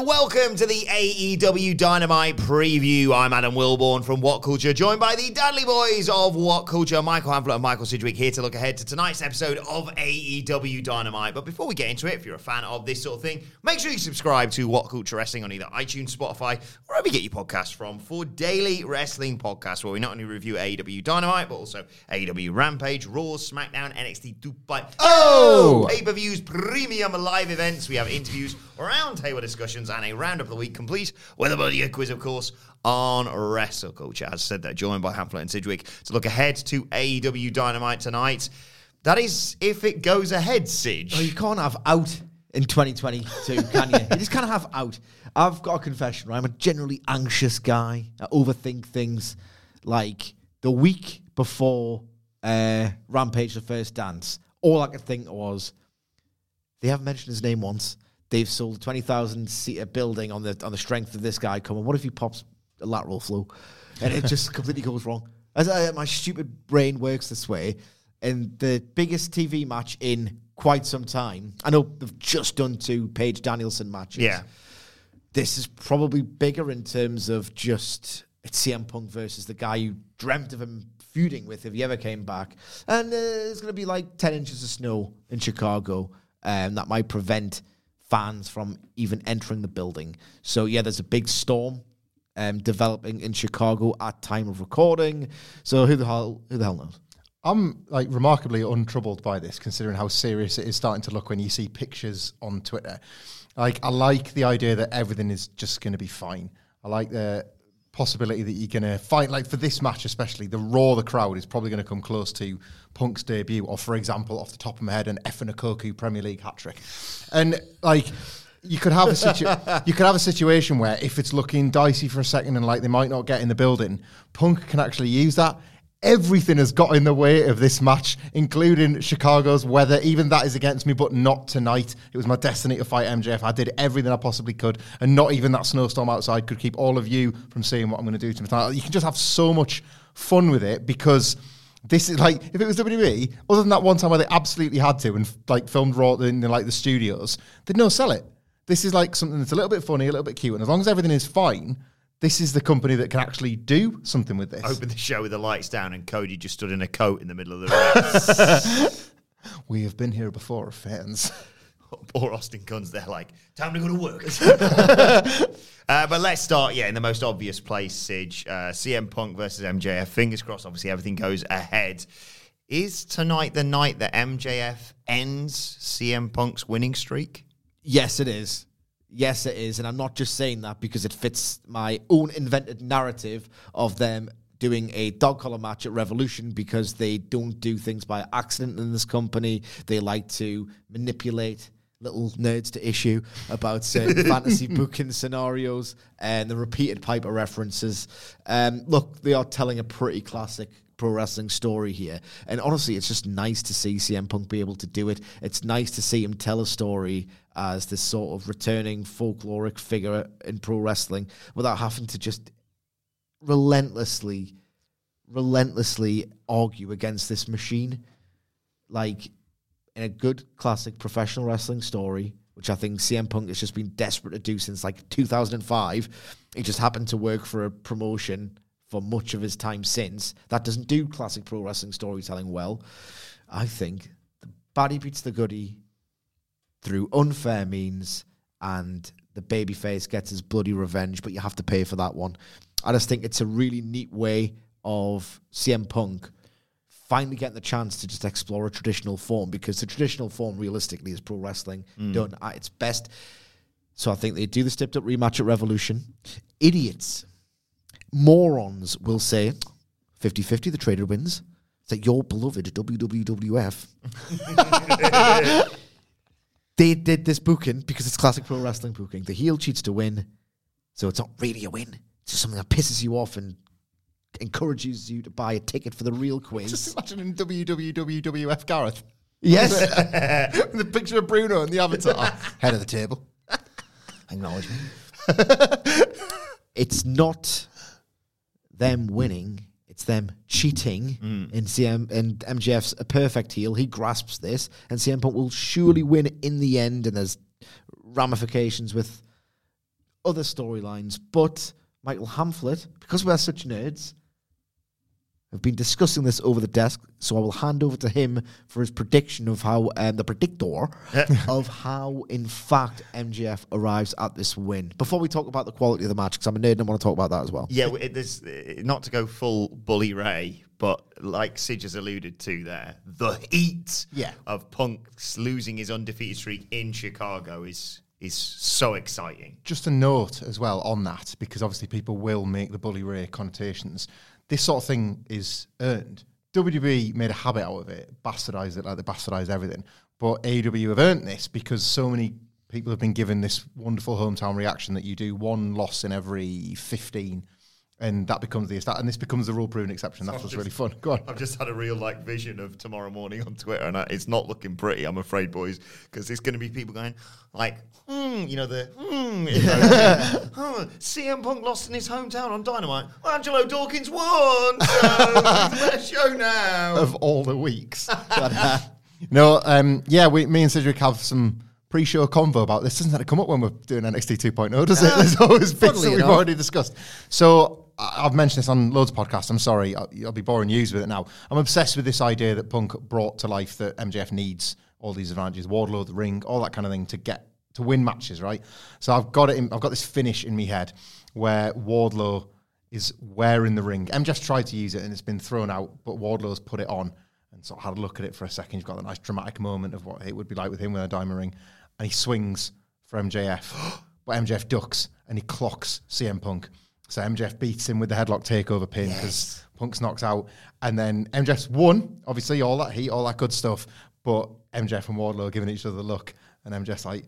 and welcome to the AEW Dynamite preview. I'm Adam Wilborn from What Culture, joined by the Dudley Boys of What Culture, Michael Hamflett and Michael Sidgwick, here to look ahead to tonight's episode of AEW Dynamite. But before we get into it, if you're a fan of this sort of thing, make sure you subscribe to What Culture Wrestling on either iTunes, Spotify, wherever you get your podcasts from, for daily wrestling podcasts where we not only review AEW Dynamite, but also AEW Rampage, Raw, SmackDown, NXT, Dubai, Oh! pay-per-views, premium live events. We have interviews, roundtable discussions, and a roundup of the week complete with a bloody quiz, of course, on Wrestle Culture. As I said, they're joined by Hamflett and Sidgwick to look ahead to AEW Dynamite tonight. That is if it goes ahead, Sidge. Oh, you can't have out in 2022, can you? you just can't have out. I've got a confession, right? I'm a generally anxious guy. I overthink things. Like the week before uh, Rampage, the first dance, all I could think was they haven't mentioned his name once. They've sold a 20,000 seater building on the on the strength of this guy coming. What if he pops a lateral flow? And it just completely goes wrong. As I, my stupid brain works this way, and the biggest TV match in quite some time. I know they've just done two Page Danielson matches. Yeah. This is probably bigger in terms of just it's CM Punk versus the guy you dreamt of him feuding with if he ever came back. And uh, there's going to be like 10 inches of snow in Chicago um, that might prevent fans from even entering the building. So, yeah, there's a big storm um, developing in Chicago at time of recording. So, who the hell, who the hell knows? I'm like remarkably untroubled by this, considering how serious it is starting to look when you see pictures on Twitter. Like, I like the idea that everything is just going to be fine. I like the possibility that you're going to fight, like for this match especially, the raw the crowd is probably going to come close to Punk's debut, or for example, off the top of my head, an Efanakoku Premier League hat trick, and like. You could have a situ- you could have a situation where if it's looking dicey for a second and like they might not get in the building, Punk can actually use that everything has got in the way of this match, including Chicago's weather. Even that is against me, but not tonight. It was my destiny to fight MJF. I did everything I possibly could, and not even that snowstorm outside could keep all of you from seeing what I'm going to do to tonight. You can just have so much fun with it because. This is like if it was WWE, other than that one time where they absolutely had to and like filmed Raw in like the studios, they'd no sell it. This is like something that's a little bit funny, a little bit cute, and as long as everything is fine, this is the company that can actually do something with this. Open the show with the lights down, and Cody just stood in a coat in the middle of the ring. We have been here before, fans. Poor Austin Gunn's there, like, time to go to work. uh, but let's start, yeah, in the most obvious place, Sidge. Uh, CM Punk versus MJF. Fingers crossed, obviously, everything goes ahead. Is tonight the night that MJF ends CM Punk's winning streak? Yes, it is. Yes, it is. And I'm not just saying that because it fits my own invented narrative of them doing a dog collar match at Revolution because they don't do things by accident in this company. They like to manipulate little nerds to issue about certain fantasy booking scenarios and the repeated Piper references. Um, look, they are telling a pretty classic pro wrestling story here. And honestly, it's just nice to see CM Punk be able to do it. It's nice to see him tell a story as this sort of returning folkloric figure in pro wrestling without having to just relentlessly, relentlessly argue against this machine. Like in a good classic professional wrestling story which I think CM Punk has just been desperate to do since like 2005. He just happened to work for a promotion for much of his time since that doesn't do classic pro wrestling storytelling well. I think the baddie beats the goodie through unfair means, and the babyface gets his bloody revenge, but you have to pay for that one. I just think it's a really neat way of CM Punk finally getting the chance to just explore a traditional form because the traditional form, realistically, is pro wrestling mm. done at its best. So I think they do the stepped up rematch at Revolution. Idiots, morons will say 50 50, the trader wins. It's like your beloved WWF. they did this booking because it's classic pro wrestling booking. The heel cheats to win, so it's not really a win. It's just something that pisses you off and encourages you to buy a ticket for the real quiz. Just imagining WWWF Gareth. yes, the picture of Bruno and the avatar. Head of the table. Acknowledge me. it's not them winning. It's them cheating. Mm. And CM and MJF's a perfect heel. He grasps this, and CM Punk will surely win in the end. And there's ramifications with other storylines. But Michael Hamflett, because we're such nerds, have been discussing this over the desk. So I will hand over to him for his prediction of how um, the predictor of how, in fact, MJF arrives at this win. Before we talk about the quality of the match, because I'm a nerd and I want to talk about that as well. Yeah, it, there's, uh, not to go full bully Ray, but like Sid has alluded to there, the heat Yeah. of Punk's losing his undefeated streak in Chicago is is so exciting. Just a note as well on that, because obviously people will make the bully Ray connotations. This sort of thing is earned. WWE made a habit out of it, bastardized it like they bastardized everything. But AEW have earned this because so many people have been given this wonderful hometown reaction that you do one loss in every 15 and that becomes the. And this becomes the rule proven exception. That's what's really fun. Go on. I've just had a real like vision of tomorrow morning on Twitter, and I, it's not looking pretty. I'm afraid, boys, because there's going to be people going like, hmm, you know, the hmm, you know, oh, CM Punk lost in his hometown on Dynamite. Angelo Dawkins won. So let show now. of all the weeks. no, um, yeah, we, me and Cedric have some pre-show convo about this. Doesn't that come up when we're doing NXT 2.0? Does it? There's always bits that we've enough. already discussed. So I've mentioned this on loads of podcasts. I'm sorry, I'll, I'll be boring you with it now. I'm obsessed with this idea that Punk brought to life that MJF needs all these advantages, Wardlow, the ring, all that kind of thing to get to win matches, right? So I've got it. In, I've got this finish in my head where Wardlow is wearing the ring. MJF's tried to use it and it's been thrown out, but Wardlow's put it on and sort of had a look at it for a second. You've got a nice dramatic moment of what it would be like with him with a diamond ring, and he swings for MJF, but MJF ducks and he clocks CM Punk. So MJF beats him with the headlock takeover pin because Punk's knocked out, and then MJF's won. Obviously, all that heat, all that good stuff. But MJF and Wardlow are giving each other the look, and MJF's like,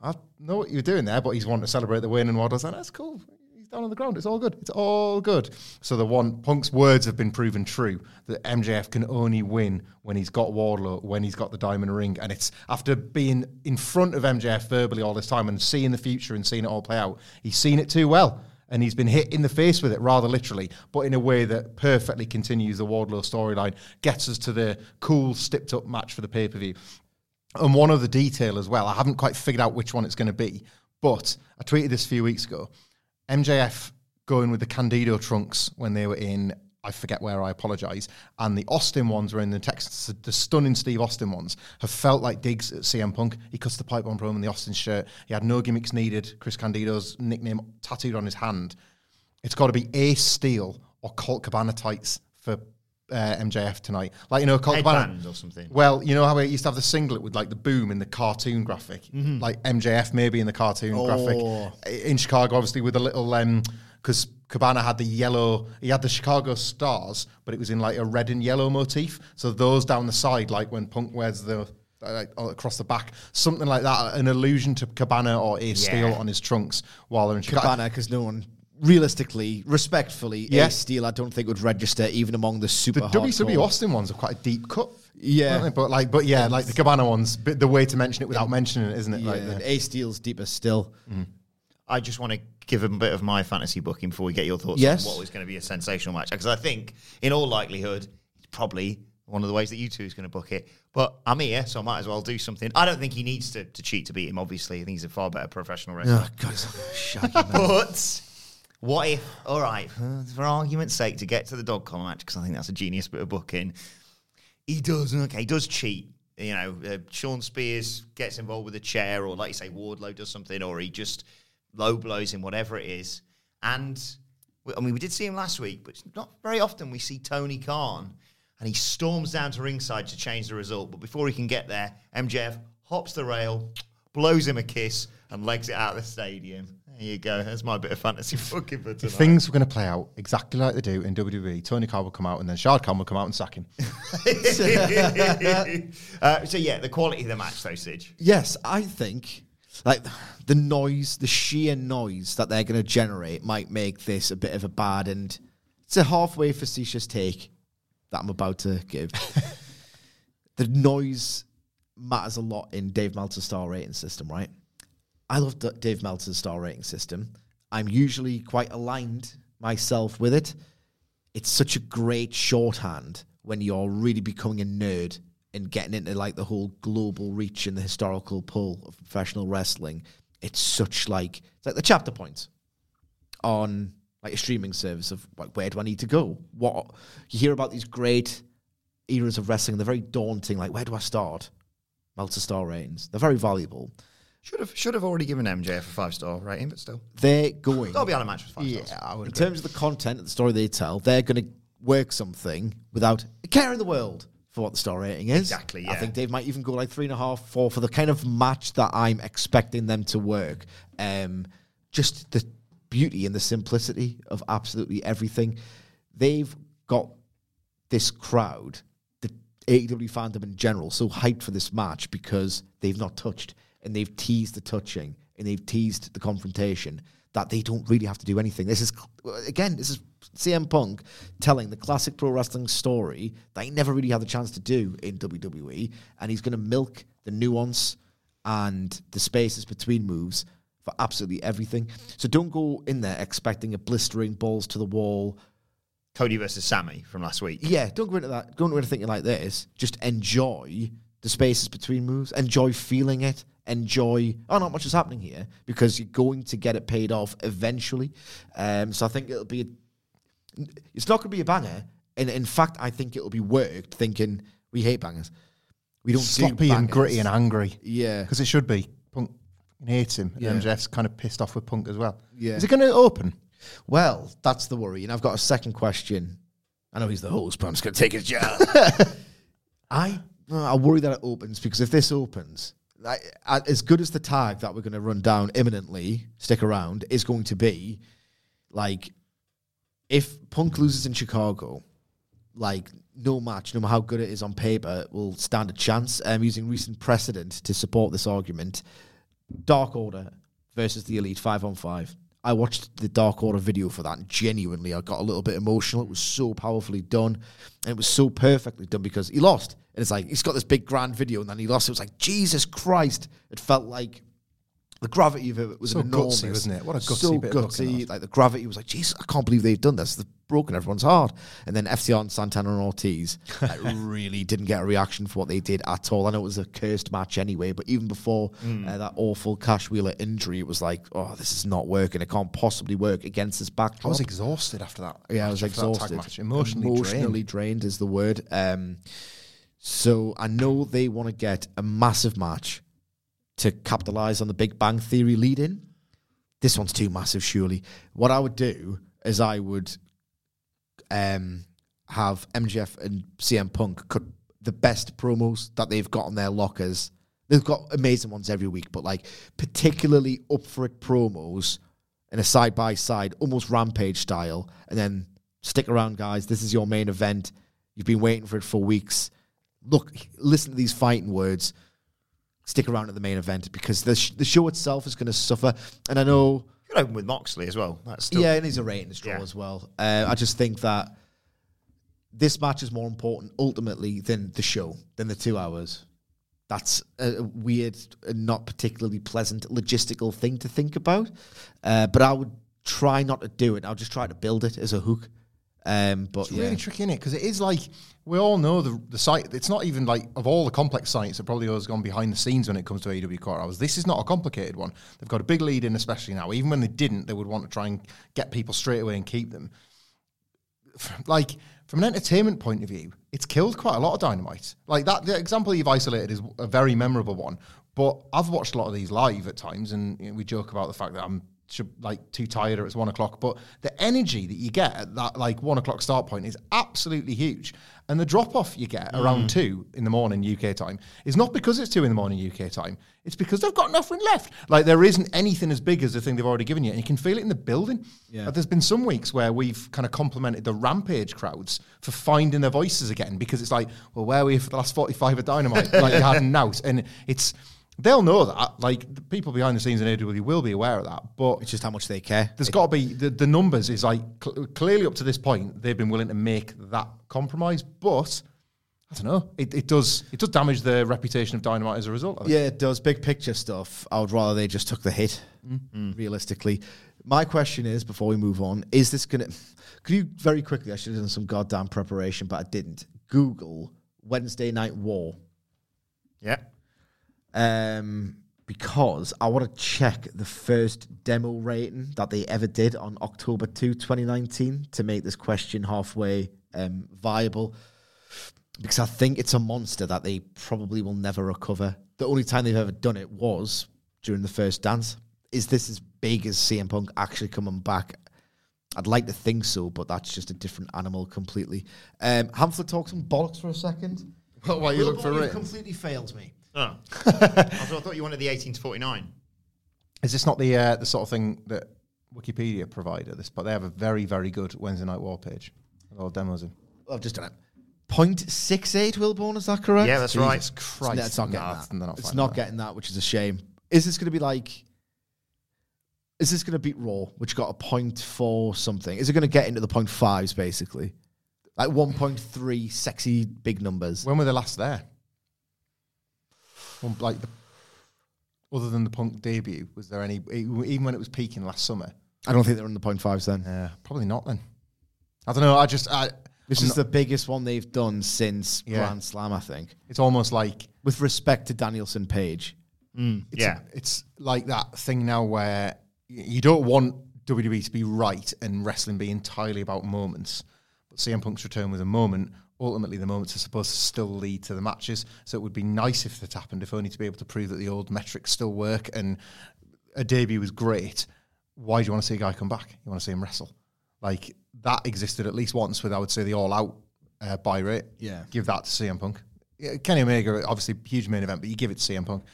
"I know what you're doing there," but he's wanting to celebrate the win, and Wardlow's like, "That's cool." He's down on the ground. It's all good. It's all good. So the one Punk's words have been proven true that MJF can only win when he's got Wardlow, when he's got the diamond ring, and it's after being in front of MJF verbally all this time and seeing the future and seeing it all play out. He's seen it too well. And he's been hit in the face with it, rather literally, but in a way that perfectly continues the Wardlow storyline, gets us to the cool, stepped up match for the pay per view. And one other detail as well, I haven't quite figured out which one it's going to be, but I tweeted this a few weeks ago. MJF going with the Candido trunks when they were in, I forget where, I apologize, and the Austin ones were in the Texas, the stunning Steve Austin ones have felt like digs at CM Punk. He cuts the pipe on promo in the Austin shirt. He had no gimmicks needed. Chris Candido's nickname tattooed on his hand. It's got to be Ace Steel or Colt Cabana tights for uh, MJF tonight. Like, you know, Colt Cabana. Or something. Well, you know how it used to have the singlet with like the boom in the cartoon graphic, Mm-hmm. like MJF maybe in the cartoon Oh. graphic in Chicago, obviously with a little um because Cabana had the yellow, he had the Chicago stars, but it was in like a red and yellow motif. So those down the side, like when Punk wears the like across the back, something like that, an allusion to Cabana or Ace Yeah. Steel on his trunks while they're in Chicago. Cabana, because no one, realistically, respectfully, Yeah. Ace Steel, I don't think would register even among the super The WWE hardcore. Austin ones are quite a deep cut. Yeah. but like, but yeah, like the Cabana ones, but the way to mention it without mentioning it, isn't it? Yeah, Like Ace Steel's deeper still. Mm. I just want to give him a bit of my fantasy booking before we get your thoughts Yes. on what was going to be a sensational match. Because I think, in all likelihood, it's probably one of the ways that you two is going to book it. But I'm here, so I might as well do something. I don't think he needs to, to cheat to beat him. Obviously, I think he's a far better professional wrestler. Oh, God, it's like a shaggy man. But what if, all right, for, for argument's sake, to get to the dog collar match, because I think that's a genius bit of booking, he does, okay, he does cheat. You know, uh, Shawn Spears gets involved with a chair, or like you say, Wardlow does something, or he just low blows him, whatever it is. And, we- I mean, we did see him last week, but it's not very often we see Tony Khan, and he storms down to ringside to change the result. But before he can get there, MJF hops the rail, blows him a kiss, and legs it out of the stadium. There you go. That's my bit of fantasy booking for tonight. If things were going to play out exactly like they do in WWE, Tony Khan would come out and then Shad Khan would come out and sack him. uh, so yeah, the quality of the match, though, Sidge. Yes, I think like the noise, the sheer noise that they're going to generate might make this a bit of a bad and it's a halfway facetious take that I'm about to give. the noise matters a lot in Dave Meltzer's star rating system, right? I love D- Dave Meltzer's star rating system. I'm usually quite aligned myself with it. It's such a great shorthand when you're really becoming a nerd and getting into like the whole global reach and the historical pull of professional wrestling. It's such like it's like the chapter points on like a streaming service of like where do I need to go? What you hear about these great eras of wrestling, they're very daunting. Like where do I start? Multi-star ratings, they're very valuable. Should have should have already given MJF a five star rating, but still, They're going. to be on a match with five stars. I would in terms of the content of the story they tell, they're going to work something without a care in the world for what the star rating is. Exactly, I think Dave might even go like three and a half, four for the kind of match that I'm expecting them to work. Um, just the beauty and the simplicity of absolutely everything. They've got this crowd, the AEW fandom in general, so hyped for this match because they've not touched and they've teased the touching and they've teased the confrontation that they don't really have to do anything. This is, again, this is CM Punk telling the classic pro wrestling story that he never really had the chance to do in WWE, and he's going to milk the nuance and the spaces between moves for absolutely everything. So don't go in there expecting a blistering balls to the wall, Cody versus Sammy from last week. yeah, don't go into that. Don't go into thinking like this. Just enjoy the spaces between moves. Enjoy feeling it. Enjoy. Oh, not much is happening here because you're going to get it paid off eventually. Um, so I think it'll be. A, it's not going to be a banger. And in fact, I think it'll be worked. Thinking we hate bangers. We don't do sloppy and gritty and angry. Yeah. Because it should be. Punk hates him. Yeah. And MJF's kind of pissed off with Punk as well. Yeah. Is it going to open? Well, that's the worry. And I've got a second question. I know he's the host, but I'm just going to take his job. I I worry that it opens because if this opens, like, uh, as good as the tag that we're going to run down imminently, stick around, is going to be, like, if Punk loses in Chicago, like no match, no matter how good it is on paper, will stand a chance. Um, using recent precedent to support this argument, Dark Order versus the Elite five on five. I watched the Dark Order video for that, genuinely, I got a little bit emotional. It was so powerfully done, and it was so perfectly done because he lost. And it's like he's got this big grand video, and then he lost. It was like Jesus Christ! It felt like the gravity of it was So enormous, gutsy, wasn't it? What a gutsy so bit of gutsy. was. Like the gravity was like, Jesus, I can't believe they've done this. They've broken everyone's heart. And then FTR and Santana and Ortiz like, really didn't get a reaction for what they did at all. I know it was a cursed match anyway, but even before Mm. uh, that awful Cash Wheeler injury, it was like, oh, this is not working. It can't possibly work against this backdrop. I was exhausted after that. Yeah, I was match, after that exhausted. Emotionally, Emotionally drained. is the word. Um, so I know they want to get a massive match to capitalize on the Big Bang Theory lead in. This one's too massive, surely. What I would do is I would um, have MJF and CM Punk cut the best promos that they've got on their lockers. They've got amazing ones every week, but like particularly up for it promos in a side by side, almost rampage style, and then stick around, guys. This is your main event. You've been waiting for it for weeks. Look, listen to these fighting words. Stick around at the main event because the sh- the show itself is going to suffer. And I know You open with Moxley as well. That's still yeah, it needs a ratings draw Yeah. as well. Uh, I just think that this match is more important ultimately than the show, than the two hours. That's a weird and not particularly pleasant logistical thing to think about. Uh, but I would try not to do it. I'll just try to build it as a hook. Um, but It's yeah. really tricky, is it? Because it is like we all know the the site. It's not even like of all the complex sites that probably has gone behind the scenes when it comes to AEW core hours. This is not a complicated one. They've got a big lead in, especially now. Even when they didn't, they would want to try and get people straight away and keep them. Like from an entertainment point of view, it's killed quite a lot of dynamite. Like that, the example you've isolated is a very memorable one. But I've watched a lot of these live at times, and we joke about the fact that I'm like too tired or it's one o'clock. But the energy that you get at that like one o'clock start point is absolutely huge. And the drop off you get around mm. two in the morning UK time is not because it's two in the morning UK time. It's because they've got nothing left. Like there isn't anything as big as the thing they've already given you, and you can feel it in the building. Yeah. Like, there's been some weeks where we've kind of complimented the Rampage crowds for finding their voices again because it's like, well, where were you for the last 45 of Dynamite? like you had an out. And it's, they'll know that. Like the people behind the scenes in AEW will be aware of that. But It's just how much they care. there's got to be the, the numbers is like cl- clearly up to this point they've been willing to make that compromise, but I don't know. It, it does it does damage the reputation of Dynamite as a result. Yeah, it does. Big picture stuff. I would rather they just took the hit, mm-hmm. mm, realistically. My question is, before we move on, is this going to. Could you very quickly, I should have done some goddamn preparation, but I didn't. Google Wednesday Night War. Yeah. Um, because I want to check the first demo rating that they ever did on October 2, 2019, to make this question halfway um, viable. Because I think it's a monster that they probably will never recover. The only time they've ever done it was during the first dance. Is this as big as CM Punk actually coming back? I'd like to think so, but that's just a different animal completely. Um, Hamflett talk some bollocks for a second. Well, why you look for ratings? completely failed me. Oh. I, thought, I thought you wanted the 18 to 49. Is this not the uh, the sort of thing that Wikipedia provide at this? But they have a very very good Wednesday Night War page. with All demos in. I've just done it. 0.68 Wilborn, is that correct? Yeah, that's right. Jesus Christ, No, it's not getting Nah, that. they're not it's not that. getting that, which is a shame. Is this going to be like? Is this going to beat Raw, which got a point four something? Is it going to get into the point fives basically, like one point three sexy big numbers? When were they last there? Well, like the, other than the Punk debut, was there any even when it was peaking last summer? I don't think they're in the point fives then. Yeah, probably not. Then I don't know. I just I, This I'm is not- the biggest one they've done since Yeah. Grand Slam, I think. It's almost like With respect to Danielson Page, mm, it's, Yeah. it's like that thing now where you don't want WWE to be right and wrestling be entirely about moments. But CM Punk's return was a moment. Ultimately, the moments are supposed to still lead to the matches. So it would be nice if that happened, if only to be able to prove that the old metrics still work. And a debut was great. Why do you want to see a guy come back? You want to see him wrestle. Like that existed at least once with, I would say, the all out uh, buy rate. Yeah. Give that to CM Punk. Yeah, Kenny Omega, obviously, huge main event, but you give it to CM Punk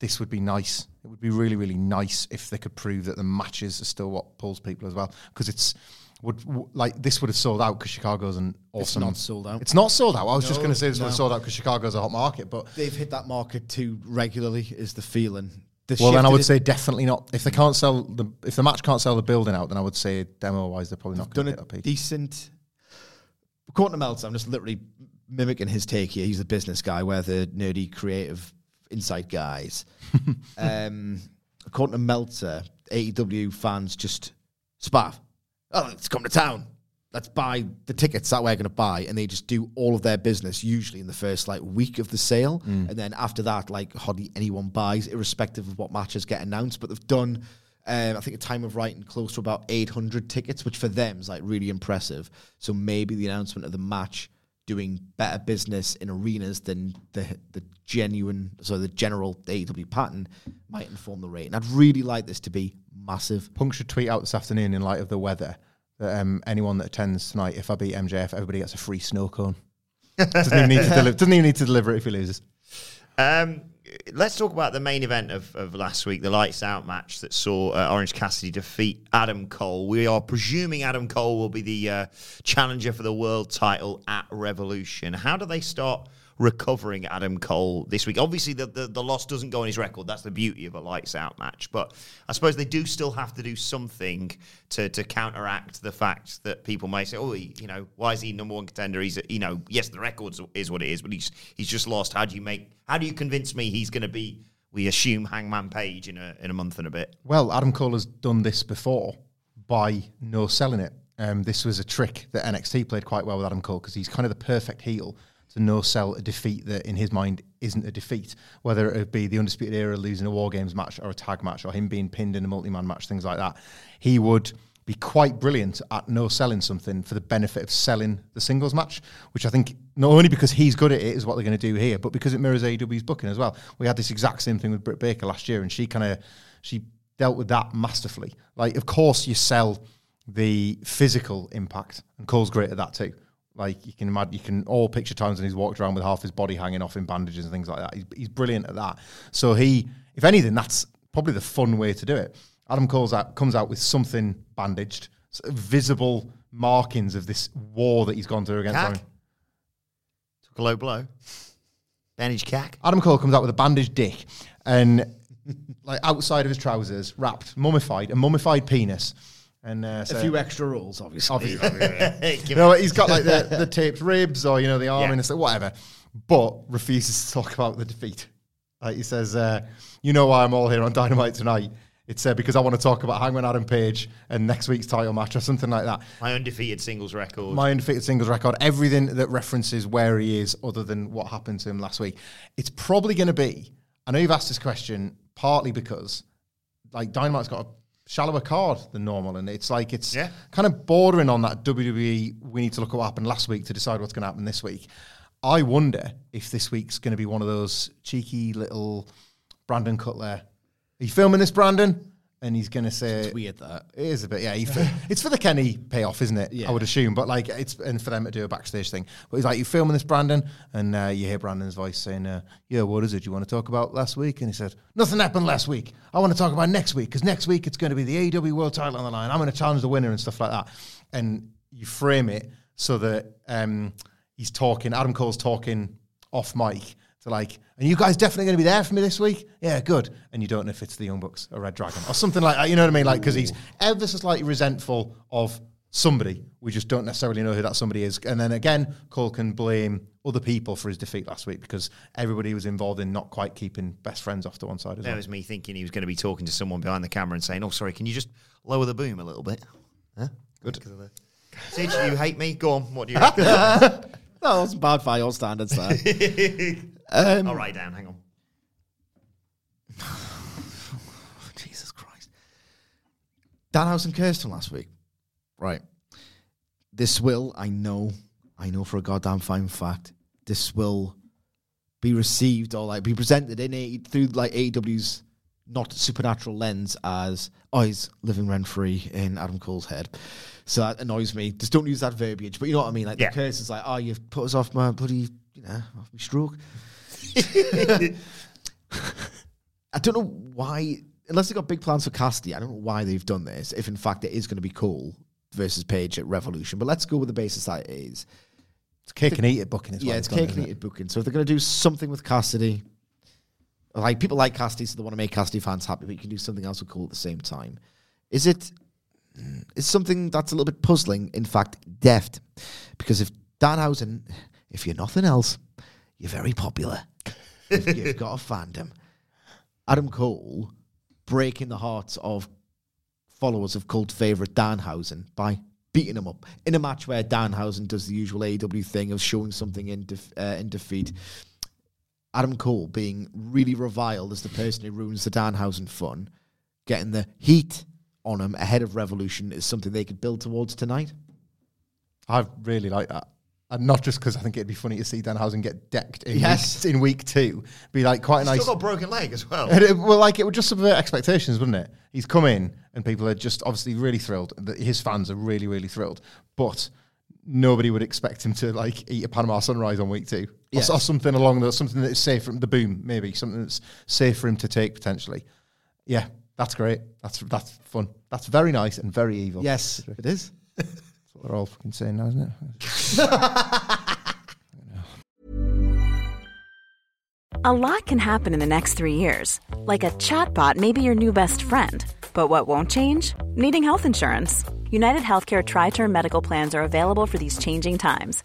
this would be nice. It would be really, really nice if they could prove that the matches are still what pulls people as well. Because it's would w- like this would have sold out because Chicago's an awesome. It's not sold out. It's not sold out. I was just No, going to say this would no. have sold out because Chicago's a hot market. But they've hit that market too regularly. Is the feeling? The well, then I would it- say definitely not. If they can't sell the if the match can't sell the building out, then I would say demo wise they're probably not going done to a get that decent. According to Meltzer, I'm just literally mimicking his take here. He's the business guy, we're the nerdy, creative, insight guys. um, according to Meltzer, AEW fans just spav. Oh, let's come to town. Let's buy the tickets that we're going to buy, and they just do all of their business usually in the first like week of the sale, and then after that, like hardly anyone buys, irrespective of what matches get announced. But they've done um, I think a time of writing, close to about 800 tickets, which for them is like really impressive. So maybe the announcement of the match doing better business in arenas than the the genuine, so the general AEW pattern might inform the rate. And I'd really like this to be massive. Punk should tweet out this afternoon in light of the weather that um, anyone that attends tonight, if I beat MJF, everybody gets a free snow cone. doesn't even need to deliver. Doesn't even need to deliver it if he loses. Um, let's talk about the main event of, of last week, the lights out match that saw uh, Orange Cassidy defeat Adam Cole. We are presuming Adam Cole will be the uh, challenger for the world title at Revolution. How do they start recovering Adam Cole this week? Obviously, the, the, the loss doesn't go on his record. That's the beauty of a lights out match. But I suppose they do still have to do something to, to counteract the fact that people may say, oh, he, you know, why is he number one contender? He's, you know, yes, the record is what it is, but he's he's just lost. How do you make? How do you convince me he's going to be? We assume Hangman Page in a in a month and a bit. Well, Adam Cole has done this before by no selling it. um, this was a trick that NXT played quite well with Adam Cole because he's kind of the perfect heel to no sell a defeat that in his mind isn't a defeat, whether it be the Undisputed Era losing a War Games match or a tag match or him being pinned in a multi man match, things like that. He would be quite brilliant at no selling something for the benefit of selling the singles match, which I think not only because he's good at it is what they're going to do here, but because it mirrors AEW's booking as well. We had this exact same thing with Britt Baker last year, and she kind of she dealt with that masterfully. Like, of course, you sell the physical impact, and Cole's great at that too. Like you can imagine, you can all picture times when he's walked around with half his body hanging off in bandages and things like that. He's, he's brilliant at that. So he, if anything, that's probably the fun way to do it. Adam Cole's out, comes out with something bandaged, sort of visible markings of this war that he's gone through against. Cack. Took a low blow. Bandage cack. Adam Cole comes out with a bandaged dick and like outside of his trousers, wrapped, mummified, a mummified penis. And uh, A few extra rules, obviously. obviously, you know, he's got like the, the taped ribs or, you know, the arm Yeah. and like, whatever, but refuses to talk about the defeat. Like he says, uh, you know why I'm all here on Dynamite tonight? It's uh, because I want to talk about Hangman Adam Page and next week's title match or something like that. My undefeated singles record. My undefeated singles record, everything that references where he is other than what happened to him last week. It's probably going to be, I know you've asked this question partly because like Dynamite's got a shallower card than normal, and it's like it's Yeah. kind of bordering on that WWE. We need to look at what happened last week to decide what's going to happen this week. I wonder if this week's going to be one of those cheeky little Brandon Cutler. Are you filming this, Brandon? And he's going to say, It's weird that. it is a bit, yeah. Fi- it's for the Kenny payoff, isn't it? Yeah. I would assume, but like it's and for them to do a backstage thing. But he's like, you're filming this, Brandon?" And uh, you hear Brandon's voice saying, uh, "Yeah, what is it you want to talk about last week?" And he said, "Nothing happened last week. I want to talk about next week because next week it's going to be the AEW World Title on the line. I'm going to challenge the winner and stuff like that." And you frame it so that um, he's talking. Adam Cole's talking off mic to like, and you guys definitely going to be there for me this week? Yeah, good. And you don't know if it's the Young Bucks or Red Dragon or something like that. You know what I mean? Like, because he's ever so slightly resentful of somebody. We just don't necessarily know who that somebody is. And then again, Cole can blame other people for his defeat last week because everybody was involved in not quite keeping best friends off to one side as That well. was me thinking he was going to be talking to someone behind the camera and saying, "Oh, sorry, can you just lower the boom a little bit?" Huh? Good. Sid, you hate me? Go on. What do you? That wasn't bad by your standards there. Um, I'll write it down. Hang on. Jesus Christ. Danhausen and Kirsten last week. Right. This will, I know, I know for a goddamn fine fact, this will be received or like be presented in a through like AEW's not supernatural lens as oh he's living rent free in Adam Cole's head. So that annoys me. Just don't use that verbiage. But you know what I mean? Like Yeah. the curse is like, oh you've put us off my bloody you know, off my stroke. I don't know why, unless they've got big plans for Cassidy, I don't know why they've done this, if in fact it is going to be Cole versus Page at Revolution. But let's go with the basis that it is. It's cake and eat it booking as well. yeah, it's cake and eat it booking. So if they're going to do something with Cassidy, like people like Cassidy, so they want to make Cassidy fans happy, but you can do something else with Cole at the same time. Is it? Is something that's a little bit puzzling, in fact, deft, because if Danhausen, if you're nothing else, you're very popular. You've got a fandom. Adam Cole breaking the hearts of followers of cult favorite Danhausen by beating him up in a match where Danhausen does the usual AEW thing of showing something in uh, in defeat. Adam Cole being really reviled as the person who ruins the Danhausen fun, getting the heat on him ahead of Revolution is something they could build towards tonight. I really like that. And not just because I think it'd be funny to see Danhausen get decked in, Yes. week, in week two. Be like quite a nice. Still got a broken leg as well. And it- well, like it would just subvert expectations, wouldn't it? He's come in and people are just obviously really thrilled. that His fans are really, really thrilled. But nobody would expect him to like eat a Panama Sunrise on week two, or, Yes. or something along those, something that's safe from the boom, maybe something that's safe for him to take potentially. Yeah, that's great. That's that's fun. That's very nice and very evil. Yes, it is. what they're all fucking saying now, isn't it? A lot can happen in the next three years. Like a chatbot may be your new best friend. But what won't change? Needing health insurance. United Healthcare Tri Term Medical Plans are available for these changing times.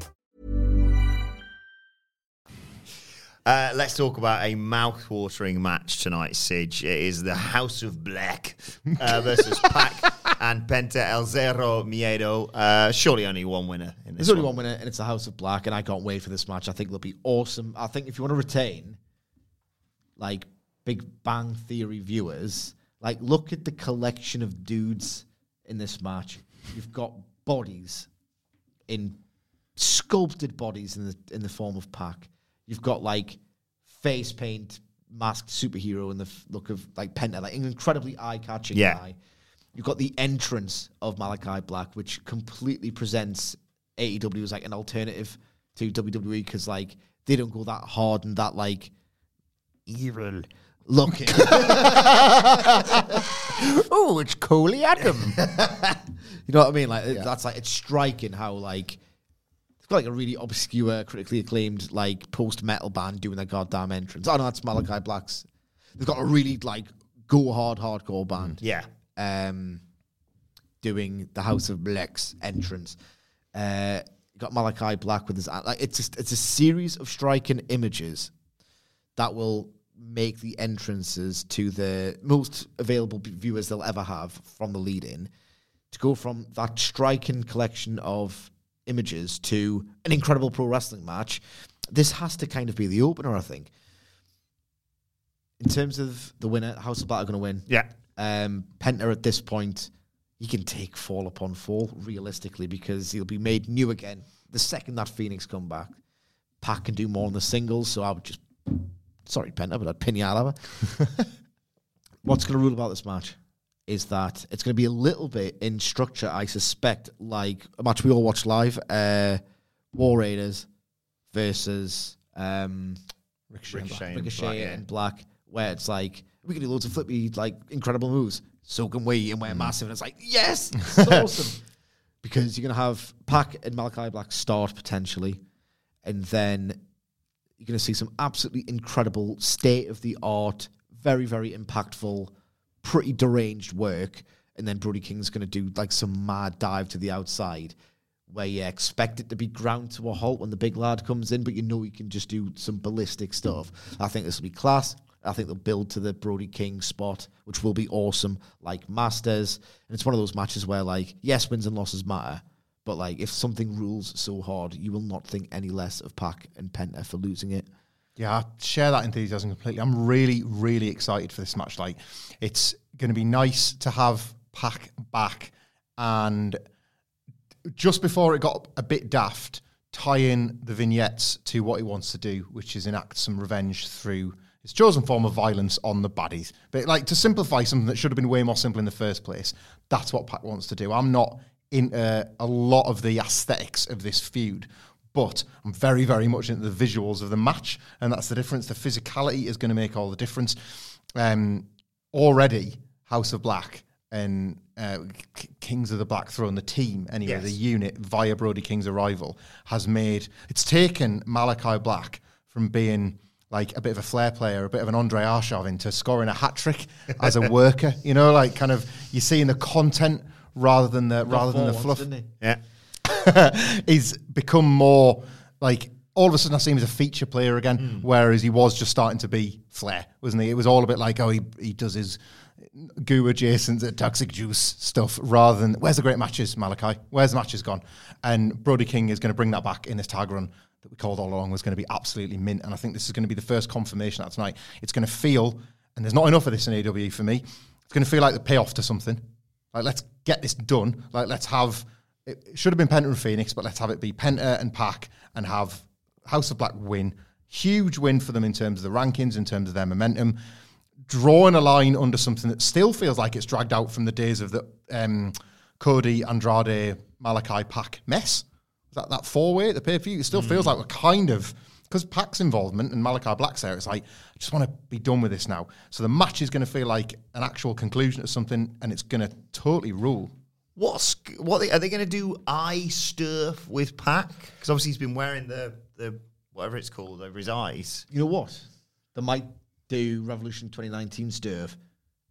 Uh, let's talk about a mouth-watering match tonight, Sidge. It is the House of Black uh, versus Pac and Penta El Zero Miedo. Uh, surely only one winner in this There's only one winner, and it's the House of Black, and I can't wait for this match. I think it'll be awesome. I think if you want to retain, like, Big Bang Theory viewers, like, look at the collection of dudes in this match. You've got bodies in sculpted bodies in the in the form of Pac. You've got like face paint, masked superhero in the f- look of like Penta, like an incredibly eye catching Yeah. guy. You've got the entrance of Malachi Black, which completely presents AEW as like an alternative to WWE because like they don't go that hard and that like evil looking. oh, it's Coley Adam. you know what I mean? Like it- that's like it's striking how like got like a really obscure, critically acclaimed like post metal band doing their goddamn entrance. Oh no, that's Malachi Black's. They've got a really like go hard hardcore band. Yeah. Um, doing the House of Black's entrance. Uh, got Malachi Black with his like it's just it's a series of striking images that will make the entrances to the most available viewers they'll ever have from the lead in to go from that striking collection of images to an incredible pro wrestling match. This has to kind of be the opener, I think. In terms of the winner, House of Black are going to win. Yeah. Um, Penta at this point, he can take fall upon fall realistically because he'll be made new again the second that Fenix come back. Pac can do more on the singles, so I would just sorry Penta, but I'd pin you out of it. What's going to rule about this match is that it's going to be a little bit in structure, I suspect, like a match we all watch live, uh, War Raiders versus um, Ricochet and Black. Ricochet Black, yeah. and Black, where it's like we can do loads of flippy, like incredible moves. So can we, and Mm. we're massive, and it's like yes, it's awesome. Because you're gonna have Pac and Malachi Black start potentially, and then you're gonna see some absolutely incredible, state of the art, very very impactful, pretty deranged work, and then Brody King's gonna do like some mad dive to the outside. Where you expect it to be ground to a halt when the big lad comes in, but you know you can just do some ballistic stuff. I think this will be class. I think they'll build to the Brody King spot, which will be awesome, like Masters. And it's one of those matches where, like, yes, wins and losses matter, but like, if something rules so hard, you will not think any less of Pac and Penta for losing it. Yeah, I share that enthusiasm completely. I'm really, really excited for this match. Like, it's going to be nice to have Pac back and just before it got a bit daft, tie in the vignettes to what he wants to do, which is enact some revenge through his chosen form of violence on the baddies. But like to simplify something that should have been way more simple in the first place, that's what Pac wants to do. I'm not in a lot of the aesthetics of this feud, but I'm very, very much into the visuals of the match, and that's the difference. The physicality is going to make all the difference. Um, already, House of Black and uh, K- Kings of the Black Throne, the team, anyway, Yes. the unit via Brody King's arrival has made it's taken Malachi Black from being like a bit of a flair player, a bit of an Andre Arshav into scoring a hat trick as a worker. You know, like kind of you're seeing the content rather than the rather than the fluff. once, didn't he? Yeah. he's become more like all of a sudden I see him as a feature player again, whereas he was just starting to be flair, wasn't he? It was all a bit like, oh, he, he does his goo adjacent uh, toxic juice stuff rather than where's the great matches, Malachi? Where's the matches gone? And Brody King is going to bring that back in this tag run that we called all along was going to be absolutely mint. And I think this is going to be the first confirmation that tonight. It's going to feel, and there's not enough of this in AEW for me, it's going to feel like the payoff to something. Like, let's get this done. Like, let's have it should have been Penta and Fenix, but let's have it be Penta and Pac and have House of Black win. Huge win for them in terms of the rankings, in terms of their momentum. Drawing a line under something that still feels like it's dragged out from the days of the um, Cody, Andrade, Malachi, Pac mess. That that four way at the pay per view, it still feels like we're kind of because Pac's involvement and Malachi Black's there. It's like I just want to be done with this now. So the match is going to feel like an actual conclusion to something, and it's going to totally rule. What's what they, are they going to do? Eye stuff with Pac because obviously he's been wearing the the whatever it's called over his eyes. You know what? They might do Revolution 2019 Sturf,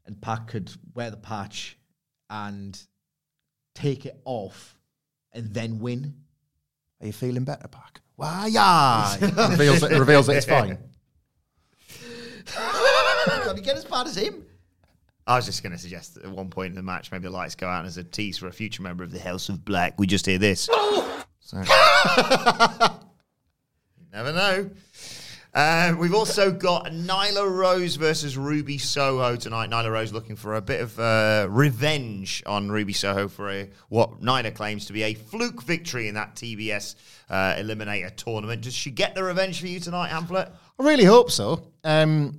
and Pac could wear the patch and take it off and then win. Are you feeling better, Pac? Why, yeah. reveals, it, reveals that it's fine. can you get as bad as him? I was just going to suggest that at one point in the match, maybe the lights go out and as a tease for a future member of the House of Black, we just hear this. So- never know. Um, we've also got Nyla Rose versus Ruby Soho tonight. Nyla Rose looking for a bit of uh, revenge on Ruby Soho for a what Nyla claims to be a fluke victory in that TBS uh, Eliminator tournament. Does she get the revenge for you tonight, Hamflett? I really hope so. Um,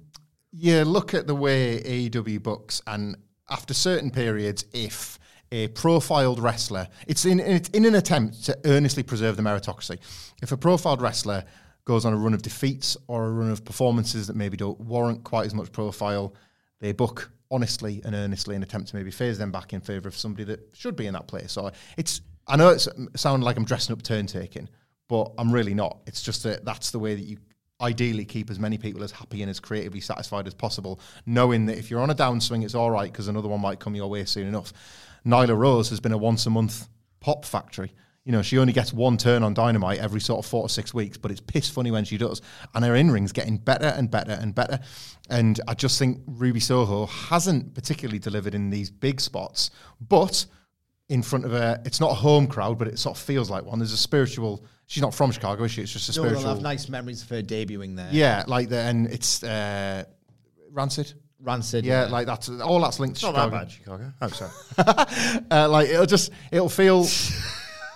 you look at the way AEW books, and after certain periods, if a profiled wrestler, it's in it's in an attempt to earnestly preserve the meritocracy. If a profiled wrestler goes on a run of defeats or a run of performances that maybe don't warrant quite as much profile, they book honestly and earnestly and attempt to maybe phase them back in favour of somebody that should be in that place. So it's I know it's sounding like I'm dressing up turn taking, but I'm really not. It's just that that's the way that you ideally keep as many people as happy and as creatively satisfied as possible, knowing that if you're on a downswing, it's all right because another one might come your way soon enough. Nyla Rose has been a once a month pop factory. You know, she only gets one turn on Dynamite every sort of four to six weeks, but it's piss funny when she does. And her in ring's getting better and better and better. And I just think Ruby Soho hasn't particularly delivered in these big spots, but in front of a, it's not a home crowd, but it sort of feels like one. There's a spiritual, she's not from Chicago, is she? It's just a No, they'll have nice memories of her debuting there. Yeah, like the, and it's uh, Rancid. Rancid. Yeah, like that's all that's linked to Not that Chicago. bad, Chicago. Oh, sorry. Uh, like it'll just it'll feel.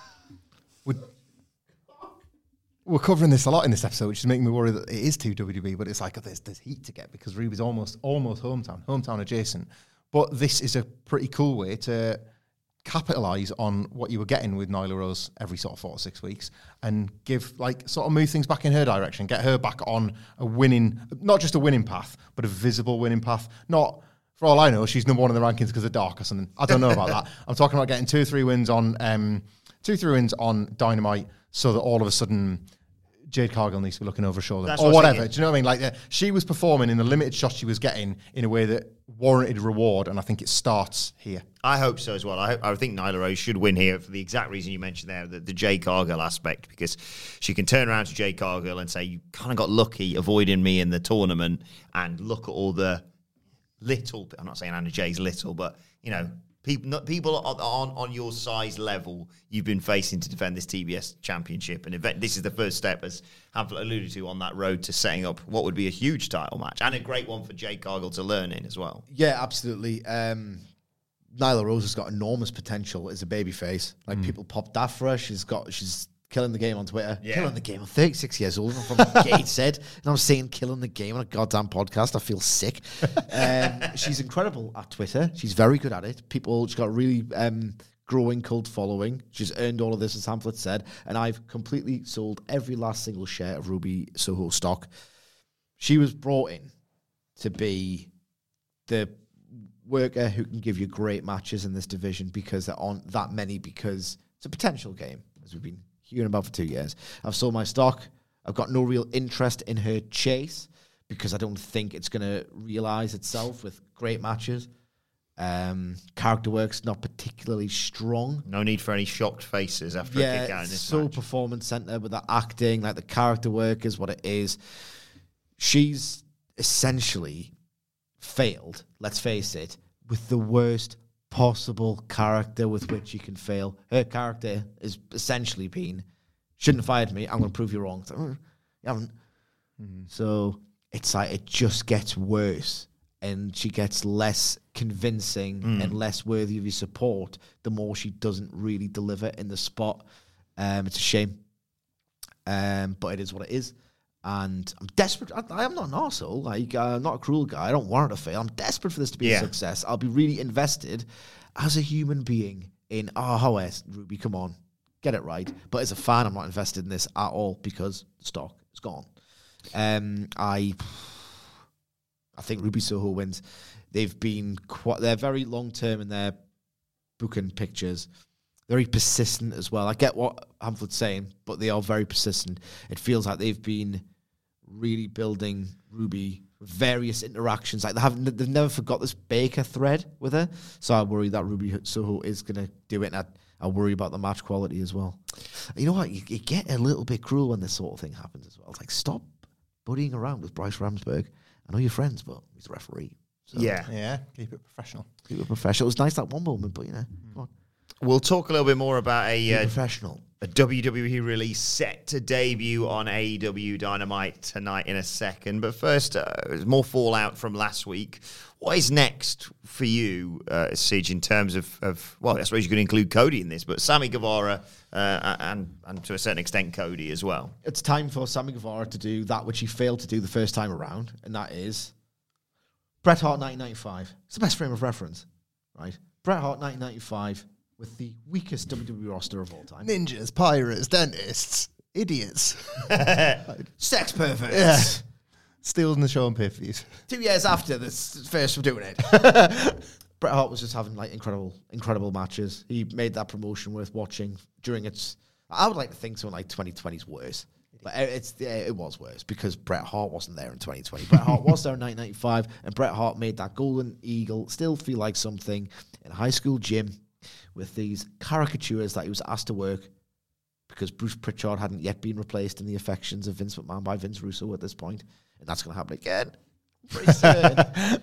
we're, we're covering this a lot in this episode, which is making me worry that it is too WWE. But it's like there's there's heat to get because Ruby's almost almost hometown, hometown adjacent. But this is a pretty cool way to capitalize on what you were getting with Nyla Rose every sort of four or six weeks and give like sort of move things back in her direction, get her back on a winning, not just a winning path, but a visible winning path. Not for all I know, she's number one in the rankings because of Dark or something. I don't know about that. I'm talking about getting two or three wins on um, two, three wins on Dynamite, so that all of a sudden Jade Cargill needs to be looking over her shoulder That's or what whatever. Do you know what I mean? Like uh, she was performing in the limited shots she was getting in a way that warranted reward, and I think it starts here. I hope so as well. I, I think Nyla Rose should win here for the exact reason you mentioned there, the, the Jade Cargill aspect, because she can turn around to Jade Cargill and say, You kind of got lucky avoiding me in the tournament, and look at all the little, I'm not saying Anna Jay's little, but, you know, people not, people on, on, your size level you've been facing to defend this TBS championship. And event, this is the first step, as Hamflett alluded to, on that road to setting up what would be a huge title match and a great one for Jade Cargill to learn in as well. Yeah, absolutely. Um, Nyla Rose has got enormous potential as a babyface. Like people pop that for her. She's got she's killing the game on Twitter. Yeah. Killing the game. I'm 36 years old. I'm from Gateshead, and I'm saying killing the game on a goddamn podcast. I feel sick. um, she's incredible at Twitter. She's very good at it. People, she's got really um, growing cult following. She's earned all of this, as Hamflett said, and I've completely sold every last single share of Ruby Soho stock. She was brought in to be the worker who can give you great matches in this division because there aren't that many because it's a potential game, as we've been hearing about for two years. I've sold my stock. I've got no real interest in her chase. because I don't think it's going to realize itself with great matches. Um, character work's not particularly strong. No need for any shocked faces after a Yeah, kick out in it's this so match. performance center with the acting, like the character work is what it is. She's essentially failed, let's face it, with the worst possible character with which you can fail. Her character has essentially been, shouldn't have fired me, I'm going to prove you wrong. Like, "Mm, you haven't. So it's like, it just gets worse. And she gets less convincing and less worthy of your support the more she doesn't really deliver in the spot. Um, it's a shame. Um, but it is what it is. And I'm desperate. I, I am not an asshole. Like, uh, I'm not a cruel guy. I don't want it to fail. I'm desperate for this to be Yeah. a success. I'll be really invested as a human being in, oh, how is Ruby? Come on, get it right. But as a fan, I'm not invested in this at all because stock is gone. Um, I, I think Ruby Soho wins. They've been quite. They're very long term in their booking pictures. Very persistent as well. I get what Hamflett's saying, but they are very persistent. It feels like they've been really building Ruby various interactions. Like they haven't, they've never forgot this Baker thread with her. So I worry that Ruby Soho is going to do it, and I, I worry about the match quality as well. You know what? You, you get a little bit cruel when this sort of thing happens as well. It's like stop buddying around with Bryce Remsburg. I know you're friends, but he's a referee. So Yeah. Yeah, keep it professional. keep it professional. It was nice that one moment, but you know, mm. come on, We'll talk a little bit more about a, uh, professional. a WWE release set to debut on AEW Dynamite tonight in a second. But first, uh, there's more fallout from last week. What is next for you, uh, Sidge, in terms of, of, well, I suppose you could include Cody in this, but Sammy Guevara uh, and, and to a certain extent Cody as well. it's time for Sammy Guevara to do that which he failed to do the first time around, and that is Bret Hart 1995. It's the best frame of reference, right? Bret Hart 1995 with the weakest WWE roster of all time. Ninjas, pirates, dentists, idiots. Sex perfect. Yeah. Stealing the show on pay-per-views. Two years after this first of doing it. Bret Hart was just having like incredible, incredible matches. He made that promotion worth watching during its. I would like to think something like 2020's worse, but uh, it's yeah, it was worse because Bret Hart wasn't there in 2020. Bret Hart was there in 1995, and Bret Hart made that Golden Eagle still feel like something in a high school gym with these caricatures that he was asked to work because Bruce Pritchard hadn't yet been replaced in the affections of Vince McMahon by Vince Russo at this point, and that's going to happen again. Pretty soon.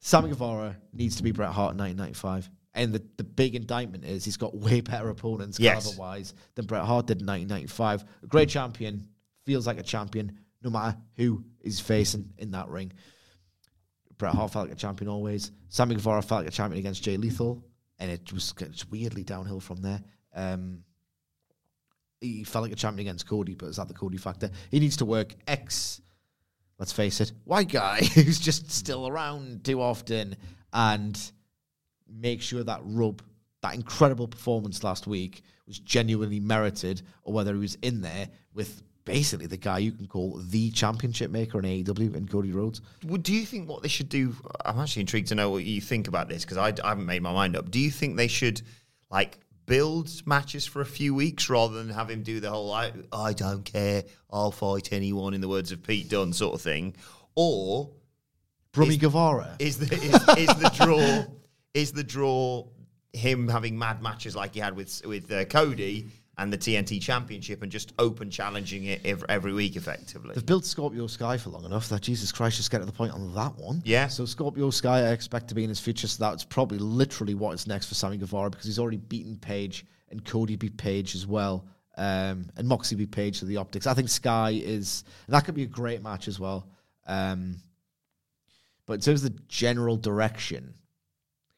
Sammy Guevara needs to be Bret Hart in 1995. And the, the big indictment is he's got way better opponents Yes. caliber wise than Bret Hart did in 1995. A great champion, feels like a champion no matter who is facing in that ring. Bret Hart felt like a champion always. Sammy Guevara felt like a champion against Jay Lethal, and it was just weirdly downhill from there. Um, he felt like a champion against Cody, but is that the Cody factor? He needs to work X, let's face it, white guy who's just still around too often and make sure that rub, that incredible performance last week was genuinely merited or whether he was in there with basically the guy you can call the championship maker in AEW and Cody Rhodes. Well, do you think what they should do? I'm actually intrigued to know what you think about this because I, I haven't made my mind up. Do you think they should like build matches for a few weeks rather than have him do the whole I, I don't care, I'll fight anyone in the words of Pete Dunne sort of thing, or Brummy Guevara. is the is, is the draw is the draw him having mad matches like he had with with uh, Cody and the TNT Championship and just open challenging it every, every week effectively? They've built Scorpio Sky for long enough that Jesus Christ just get to the point on that one. Yeah. So Scorpio Sky I expect to be in his future, so that's probably literally what is next for Sammy Guevara because he's already beaten Page and Cody beat Page as well. Um, and Moxie beat Page to the optics. I think Sky is that could be a great match as well. Um, but in terms of the general direction,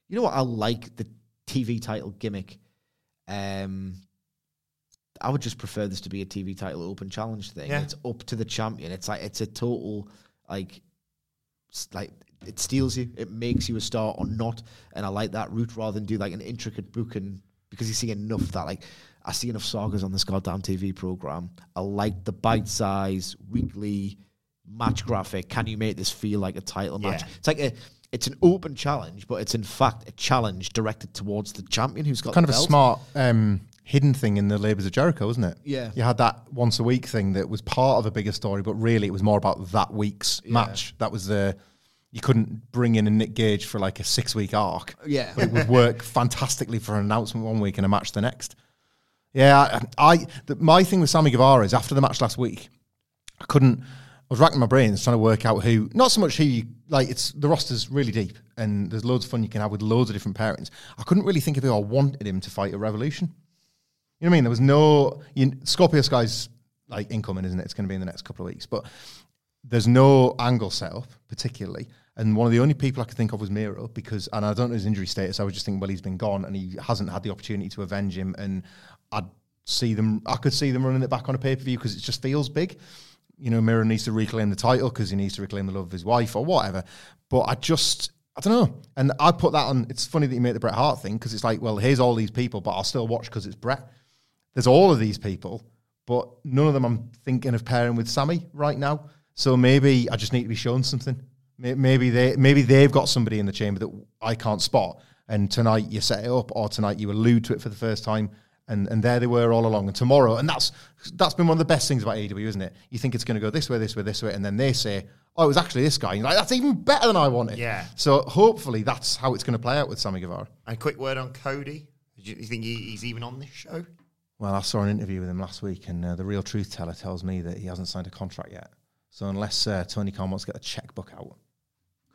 you know what I like the TV title gimmick. Um, I would just prefer this to be a TV title open challenge thing. Yeah. It's up to the champion. It's like it's a total like like it steals you. It makes you a star or not. And I like that route rather than do like an intricate booking because you see enough that like I see enough sagas on this goddamn TV program. I like the bite size weekly match graphic. Can you make this feel like a title match? Yeah. It's like a it's an open challenge, but it's in fact a challenge directed towards the champion who's got kind of a smart um, hidden thing in the Labours of Jericho, wasn't it? Yeah. You had that once a week thing that was part of a bigger story, but really it was more about that week's match. That was the you couldn't bring in a Nick Gage for like a six week arc. Yeah. But it would work fantastically for an announcement one week and a match the next. Yeah, I, I the, my thing with Sammy Guevara is after the match last week, I couldn't. I was racking my brains trying to work out who, not so much who you like. It's the roster's really deep, and there's loads of fun you can have with loads of different pairings. I couldn't really think of who I wanted him to fight a Revolution. You know what I mean? There was no you, Scorpio Sky's like incoming, isn't it? It's going to be in the next couple of weeks, but there's no angle set up particularly. And one of the only people I could think of was Miro because, and I don't know his injury status. I was just thinking, well, he's been gone and he hasn't had the opportunity to avenge him. And I'd see them, I could see them running it back on a pay per view because it just feels big. You know, Miro needs to reclaim the title because he needs to reclaim the love of his wife or whatever. But I just, I don't know. And I put that on. It's funny that you make the Bret Hart thing because it's like, well, here's all these people, but I'll still watch because it's Bret. There's all of these people, but none of them I'm thinking of pairing with Sammy right now. So maybe I just need to be shown something. Maybe they maybe they've got somebody in the chamber that I can't spot, and tonight you set it up, or tonight you allude to it for the first time, and and there they were all along. And tomorrow, and that's that's been one of the best things about AEW, isn't it? You think it's going to go this way, this way, this way, and then they say, "Oh, it was actually this guy." And you're like, that's even better than I wanted. Yeah. So hopefully that's how it's going to play out with Sammy Guevara. A quick word on Cody. Do you, you think he, he's even on this show? Well, I saw an interview with him last week, and uh, the real truth teller tells me that he hasn't signed a contract yet. So unless uh, Tony Khan wants to get a checkbook out,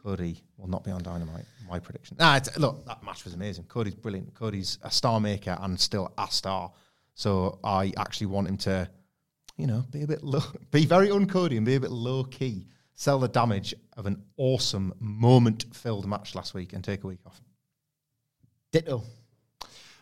Cody will not be on Dynamite. My prediction. Nah, look, that match was amazing. Cody's brilliant. Cody's a star maker and still a star. So I actually want him to, you know, be a bit low, be very uncody and be a bit low key. Sell the damage of an awesome moment-filled match last week and take a week off. Ditto.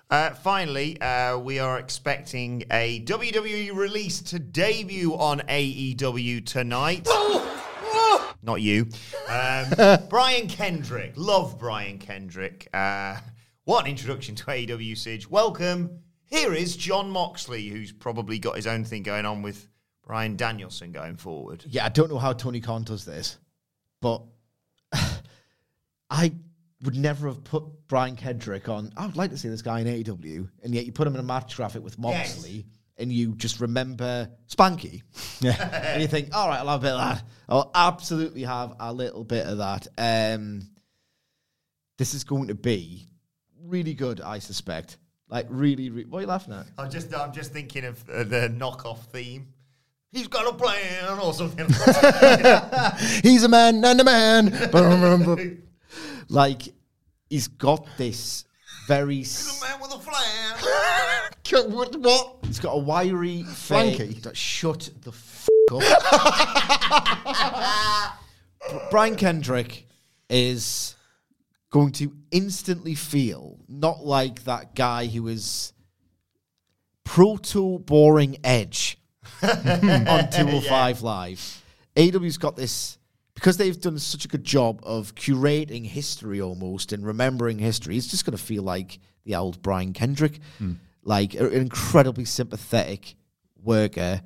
Uh, finally, uh, we are expecting a WWE release to debut on AEW tonight. Not you. Um, Brian Kendrick. Love Brian Kendrick. Uh, what an introduction to AEW, Sidge. Welcome. Here is Jon Moxley, who's probably got his own thing going on with Bryan Danielson going forward. Yeah, I don't know how Tony Khan does this, but I would never have put Brian Kendrick on. I would like to see this guy in AEW, and yet you put him in a match graphic with Moxley, and you just remember Spanky. Yeah. and you think, all right, I'll have a bit of that. I'll absolutely have a little bit of that. Um, this is going to be really good, I suspect. Like really, re- what are you laughing at? I'm just, I'm just thinking of uh, the knockoff theme. He's got a plan or something. He's a man and a man. Like he's got this very. He's man with a flair. what? what? He's got a wiry Flanky? face. Shut the f up. Brian Kendrick is going to instantly feel not like that guy who was proto boring edge on 205 Live. AW's got this because they've done such a good job of curating history almost and remembering history. It's just going to feel like the old Brian Kendrick, hmm. like an incredibly sympathetic worker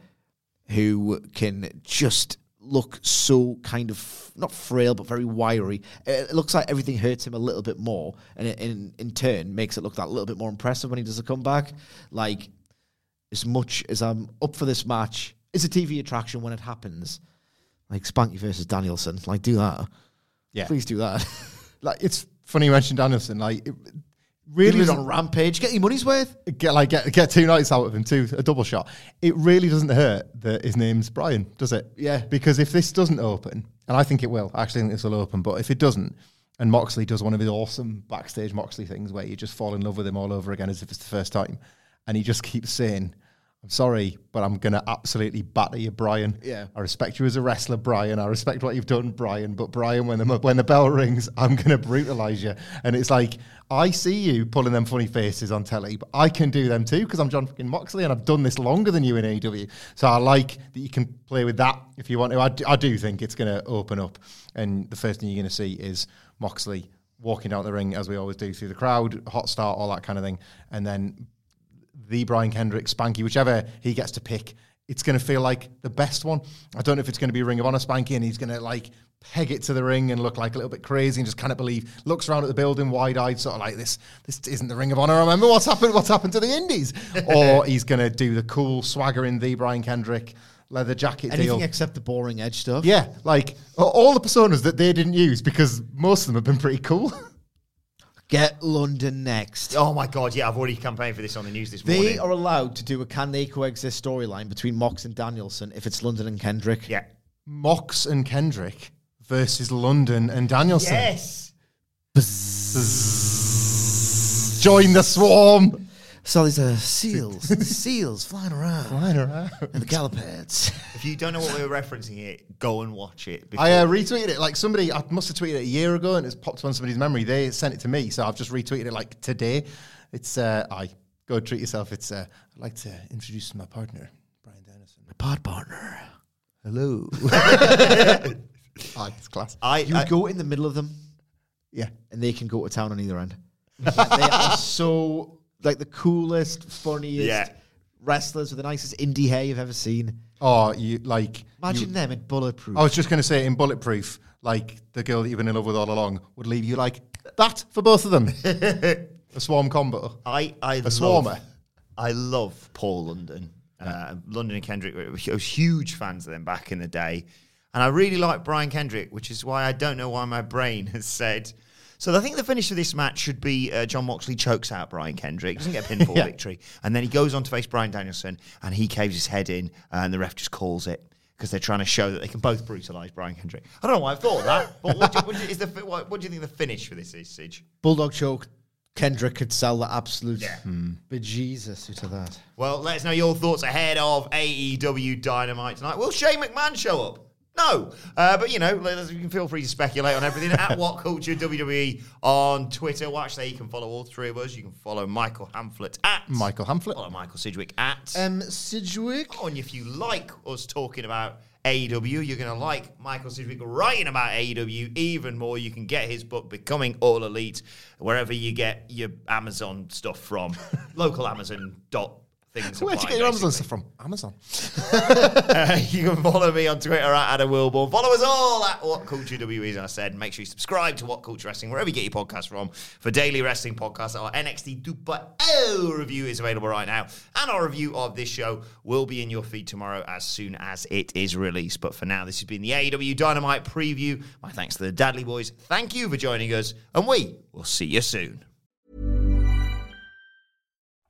who can just look so kind of not frail but very wiry. It looks like everything hurts him a little bit more, and it, in in turn makes it look that little bit more impressive when he does a comeback. Like as much as I'm up for this match, it's a TV attraction when it happens. Like Spanky versus Danielson, like do that. Yeah. please do that. Like it's funny you mentioned Danielson. Like it really really on Rampage, get your money's worth. get like get get two nights out of him too, a double shot. It really doesn't hurt that his name's Brian, does it? Yeah. Because if this doesn't open, and I think it will, I actually think this will open, but if it doesn't, and Moxley does one of his awesome backstage Moxley things where you just fall in love with him all over again as if it's the first time, and he just keeps saying, "I'm sorry, but I'm gonna absolutely batter you, Brian. Yeah. I respect you as a wrestler, Brian. I respect what you've done, Brian. But Brian, when the when the bell rings, I'm gonna brutalize you." And it's like I see you pulling them funny faces on telly, but I can do them too because I'm Jon fucking Moxley and I've done this longer than you in AEW. So I like that you can play with that if you want to. I do, I do think it's gonna open up, and the first thing you're gonna see is Moxley walking out the ring as we always do through the crowd, hot start, all that kind of thing, and then the Brian Kendrick, Spanky, whichever he gets to pick it's going to feel like the best one. I don't know if it's going to be Ring of Honor Spanky and he's going to like peg it to the ring and look like a little bit crazy and just cannot believe. Looks around at the building wide eyed, sort of like this. This isn't the Ring of Honor. I remember what's happened? What's happened to the Indies? or he's going to do the cool swagger in the Brian Kendrick leather jacket Anything deal. except the boring edge stuff. yeah, like all the personas that they didn't use because most of them have been pretty cool. Get London next. Oh my god, yeah, I've already campaigned for this on the news this They morning. are allowed to do a can they coexist storyline between Mox and Danielson if it's London and Kendrick. yeah. Mox and Kendrick versus London and Danielson. Yes. Join the swarm. So these are seals, seals flying around, Flying around. and the gallopeds. If you don't know what we're referencing here, go and watch it. I uh, retweeted it like somebody. I must have tweeted it a year ago, and it's popped on somebody's memory. They sent it to me, so I've just retweeted it like today. It's uh, I go treat yourself. It's uh, I'd like to introduce my partner, Brian Dennison. My pod partner. Hello. Aye, it's class. I, You I- go in the middle of them, Yeah. and they can go to town on either end. Like, they are so like the coolest, funniest Yeah. wrestlers with the nicest indie hair you've ever seen. Oh, you like. Imagine you- them in bulletproof. I was just going to say in Bulletproof, like the girl that you've been in love with all along would leave you like that for both of them. a swarm combo. I, I A love, swarmer. I love Paul London. Uh, London and Kendrick were I was huge fans of them back in the day. And I really like Brian Kendrick, which is why I don't know why my brain has said. So I think the finish of this match should be uh, Jon Moxley chokes out Brian Kendrick, doesn't get a pinfall Yeah. victory, and then he goes on to face Bryan Danielson, and he caves his head in, and the ref just calls it because they're trying to show that they can both brutalize Brian Kendrick. I don't know why I thought of that, but what do, you- what do you- is the, what, what do you think the finish for this is, Sidge? Bulldog choke. Kendrick could sell the absolute Yeah. bejesus out of that. Well, let us know your thoughts ahead of AEW Dynamite tonight. Will Shane McMahon show up? No, uh, but you know, you can feel free to speculate on everything at WhatCulture WWE on Twitter. Watch there, you can follow all three of us. You can follow Michael Hamflett at Michael Hamflett. Follow Michael Sidgwick at. Um, Sidgwick. Oh, and if you like us talking about AEW, you're going to like Michael Sidgwick writing about AEW even more. You can get his book, Becoming All Elite, wherever you get your Amazon stuff from. Local Amazon dot things. Where'd you get your Amazon stuff from? Amazon. Uh, you can follow me on Twitter at Adam Wilborn. Follow us all at WhatCulture WWE, as I said. Make sure you subscribe to WhatCulture Wrestling, wherever you get your podcast from, for daily wrestling podcasts. Our NXT 2.0 review is available right now. And our review of this show will be in your feed tomorrow as soon as it is released. But for now, this has been the AEW Dynamite preview. My thanks to the Dudley Boyz. Thank you for joining us, and we will see you soon.